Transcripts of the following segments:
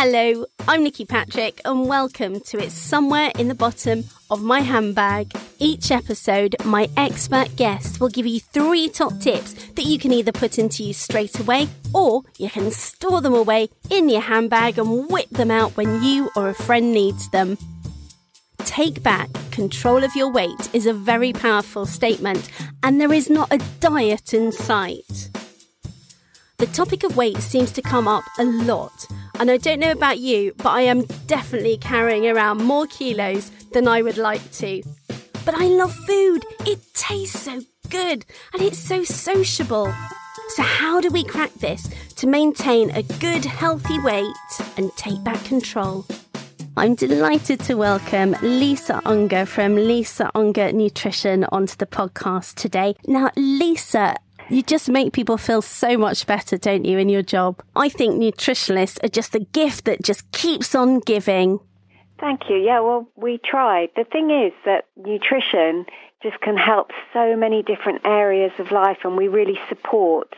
Hello, I'm Nikki Patrick, and welcome to It's Somewhere in the Bottom of My Handbag. Each episode, my expert guest will give you three top tips that you can either put into use straight away or you can store them away in your handbag and whip them out when you or a friend needs them. Take back control of your weight is a very powerful statement, and there is not a diet in sight. The topic of weight seems to come up a lot, and I don't know about you, but I am definitely carrying around more kilos than I would like to. But I love food, it tastes so good, and it's so sociable. So, how do we crack this to maintain a good, healthy weight and take back control? I'm delighted to welcome Lisa Unger from Lisa Unger Nutrition onto the podcast today. Now, Lisa, you just make people feel so much better, don't you, in your job? I think nutritionalists are just a gift that just keeps on giving. Thank you. Yeah, well, we try. The thing is that nutrition just can help so many different areas of life, and we really support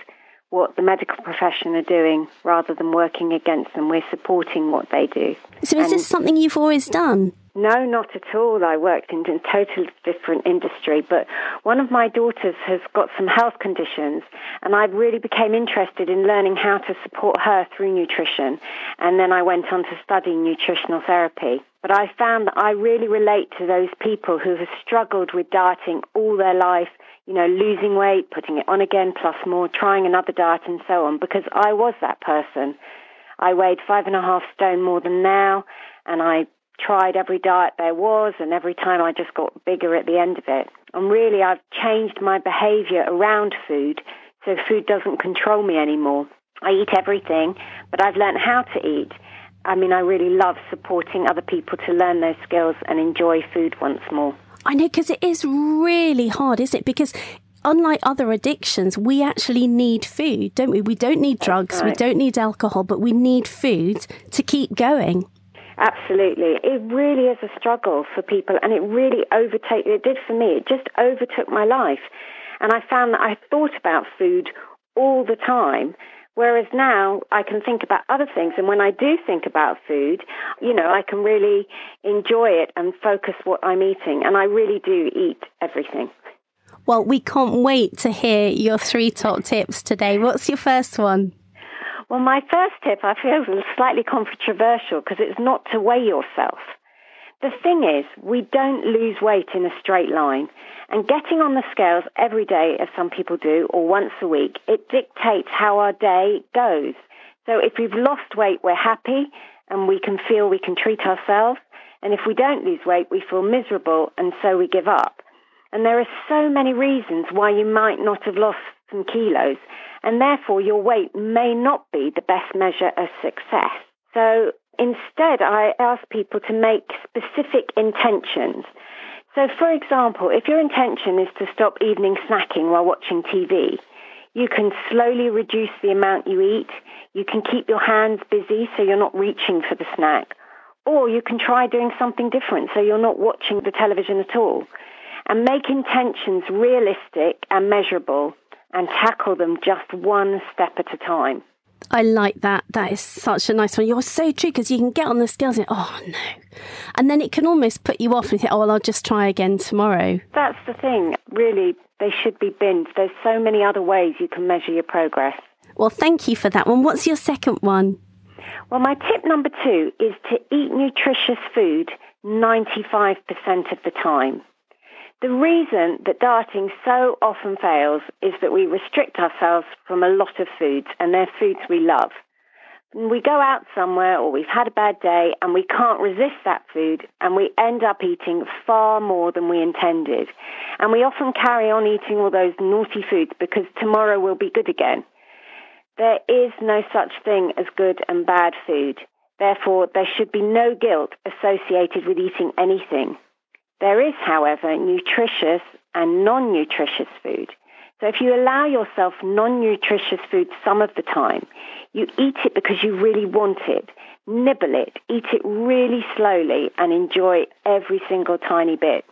what the medical profession are doing rather than working against them. We're supporting what they do. So, is and this something you've always done? No, not at all. I worked in a totally different industry, but one of my daughters has got some health conditions, and I really became interested in learning how to support her through nutrition. And then I went on to study nutritional therapy. But I found that I really relate to those people who have struggled with dieting all their life, you know, losing weight, putting it on again, plus more, trying another diet, and so on, because I was that person. I weighed five and a half stone more than now, and I tried every diet there was, and every time I just got bigger at the end of it. And really, I've changed my behavior around food so food doesn't control me anymore. I eat everything, but I've learned how to eat. I mean, I really love supporting other people to learn those skills and enjoy food once more. I know, because it is really hard, isn't it? Because unlike other addictions, we actually need food, don't we? We don't need drugs, right. we don't need alcohol, but we need food to keep going. Absolutely. It really is a struggle for people and it really overtake it did for me. It just overtook my life. And I found that I thought about food all the time. Whereas now I can think about other things. And when I do think about food, you know, I can really enjoy it and focus what I'm eating. And I really do eat everything. Well, we can't wait to hear your three top tips today. What's your first one? Well, my first tip I feel is slightly controversial because it's not to weigh yourself. The thing is, we don't lose weight in a straight line. And getting on the scales every day, as some people do, or once a week, it dictates how our day goes. So if we've lost weight, we're happy and we can feel we can treat ourselves. And if we don't lose weight, we feel miserable and so we give up. And there are so many reasons why you might not have lost some kilos and therefore your weight may not be the best measure of success. So instead, I ask people to make specific intentions. So, for example, if your intention is to stop evening snacking while watching TV, you can slowly reduce the amount you eat. You can keep your hands busy so you're not reaching for the snack. Or you can try doing something different so you're not watching the television at all. And make intentions realistic and measurable and tackle them just one step at a time. I like that. That is such a nice one. You're so true because you can get on the scales and oh no, and then it can almost put you off and think, oh well, I'll just try again tomorrow. That's the thing. Really, they should be binned. There's so many other ways you can measure your progress. Well, thank you for that one. What's your second one? Well, my tip number two is to eat nutritious food 95% of the time. The reason that dieting so often fails is that we restrict ourselves from a lot of foods, and they're foods we love. We go out somewhere or we've had a bad day and we can't resist that food and we end up eating far more than we intended. And we often carry on eating all those naughty foods because tomorrow will be good again. There is no such thing as good and bad food. Therefore, there should be no guilt associated with eating anything. There is, however, nutritious and non nutritious food. So if you allow yourself non nutritious food some of the time, you eat it because you really want it, nibble it, eat it really slowly, and enjoy every single tiny bit.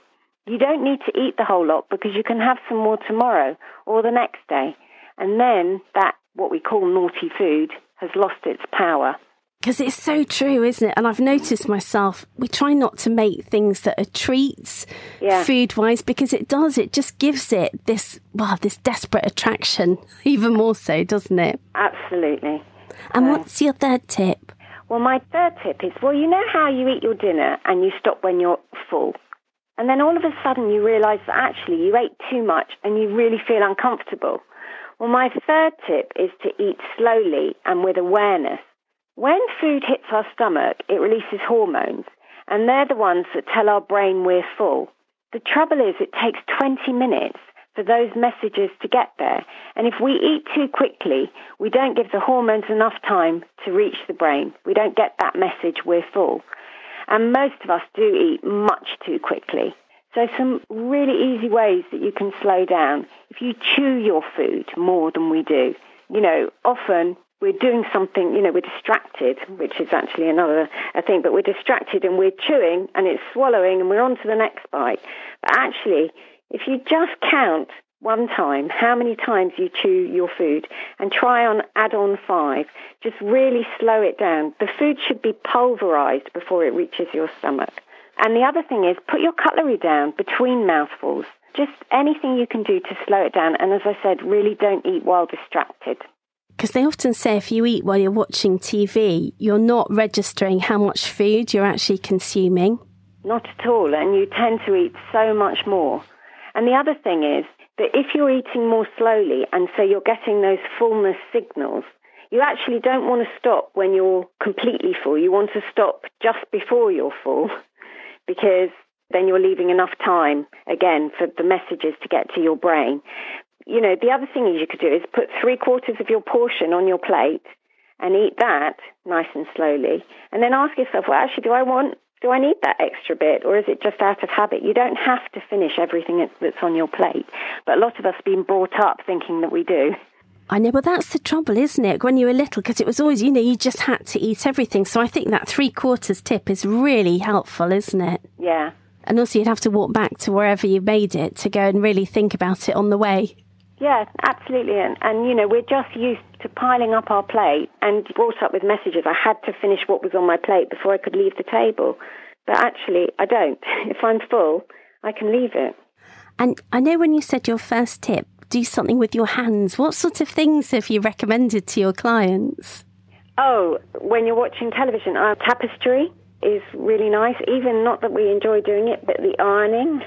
You don't need to eat the whole lot because you can have some more tomorrow or the next day. And then that, what we call naughty food, has lost its power. Because it's so true, isn't it? And I've noticed myself, we try not to make things that are treats Yeah. food wise because it does, it just gives it this, well, this desperate attraction, even more so, doesn't it? Absolutely. And what's your third tip? Well, my third tip is well, you know how you eat your dinner and you stop when you're full. And then all of a sudden you realize that actually you ate too much and you really feel uncomfortable. Well, my third tip is to eat slowly and with awareness. When food hits our stomach, it releases hormones, and they're the ones that tell our brain we're full. The trouble is, it takes 20 minutes for those messages to get there. And if we eat too quickly, we don't give the hormones enough time to reach the brain. We don't get that message we're full. And most of us do eat much too quickly. So, some really easy ways that you can slow down. If you chew your food more than we do, you know, often we're doing something, you know, we're distracted, which is actually another thing, but we're distracted and we're chewing and it's swallowing and we're on to the next bite. But actually, if you just count one time how many times you chew your food and try on add on five, just really slow it down. The food should be pulverized before it reaches your stomach. And the other thing is put your cutlery down between mouthfuls. Just anything you can do to slow it down. And as I said, really don't eat while distracted. Because they often say if you eat while you're watching TV, you're not registering how much food you're actually consuming. Not at all. And you tend to eat so much more. And the other thing is that if you're eating more slowly and so you're getting those fullness signals, you actually don't want to stop when you're completely full. You want to stop just before you're full because then you're leaving enough time again for the messages to get to your brain. You know, the other thing you could do is put three quarters of your portion on your plate and eat that nice and slowly. And then ask yourself, well, actually, do I want, do I need that extra bit or is it just out of habit? You don't have to finish everything that's- that's on your plate. But a lot of us have been brought up thinking that we do. I know, but that's the trouble, isn't it? When you were little, because it was always, you know, you just had to eat everything. So I think that three quarters tip is really helpful, isn't it? Yeah. And also, you'd have to walk back to wherever you made it to go and really think about it on the way. Yeah, absolutely. And, and, you know, we're just used to piling up our plate and brought up with messages. I had to finish what was on my plate before I could leave the table. But actually, I don't. If I'm full, I can leave it. And I know when you said your first tip, do something with your hands. What sort of things have you recommended to your clients? Oh, when you're watching television, uh, tapestry is really nice. Even not that we enjoy doing it, but the ironing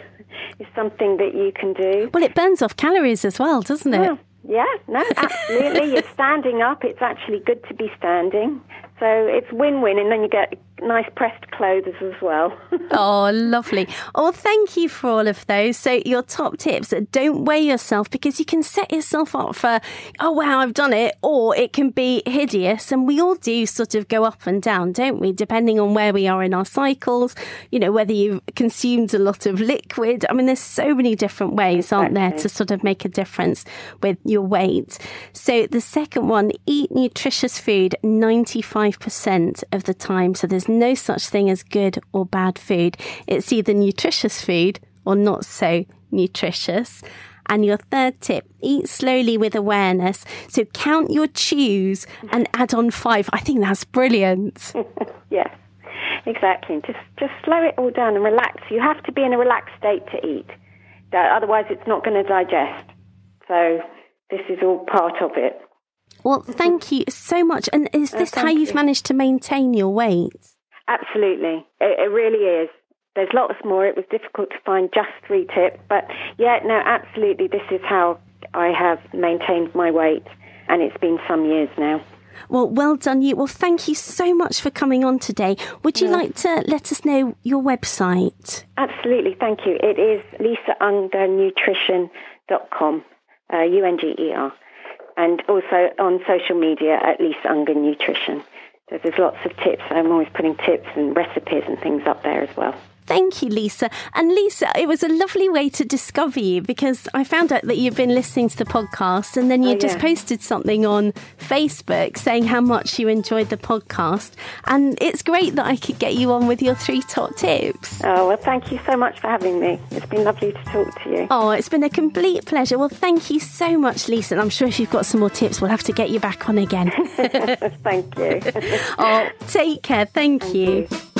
is something that you can do. Well, it burns off calories as well, doesn't it? Well, yeah, no, absolutely. You're standing up. It's actually good to be standing. So it's win-win, and then you get nice pressed clothes as well. Oh, lovely. Oh, thank you for all of those. So, your top tips don't weigh yourself because you can set yourself up for, oh, wow, I've done it, or it can be hideous. And we all do sort of go up and down, don't we? Depending on where we are in our cycles, you know, whether you've consumed a lot of liquid. I mean, there's so many different ways, aren't there, to sort of make a difference with your weight. So, the second one, eat nutritious food 95% of the time. So, there's no such thing as good or bad food. It's either nutritious food or not so nutritious. And your third tip, eat slowly with awareness. So count your chews and add on five. I think that's brilliant. yes, exactly. Just just slow it all down and relax. You have to be in a relaxed state to eat. Uh, otherwise, it's not going to digest. So this is all part of it. Well, thank you so much. And is uh, this how you've you. managed to maintain your weight? Absolutely. It, it really is. There's lots more. It was difficult to find just three tips, but yeah, no, absolutely. This is how I have maintained my weight, and it's been some years now. Well, well done you. Well, thank you so much for coming on today. Would you like to let us know your website? Absolutely. Thank you. It is lisaunger.nutrition.com, uh, U-N-G-E-R, and also on social media at Lisa Unger Nutrition. So there's lots of tips. I'm always putting tips and recipes and things up there as well. Thank you, Lisa. And Lisa, it was a lovely way to discover you because I found out that you've been listening to the podcast and then you Oh, just yeah. posted something on Facebook saying how much you enjoyed the podcast. And it's great that I could get you on with your three top tips. Oh, well, thank you so much for having me. It's been lovely to talk to you. Oh, it's been a complete pleasure. Well, thank you so much, Lisa. And I'm sure if you've got some more tips, we'll have to get you back on again. Thank you. oh, take care. Thank you. you.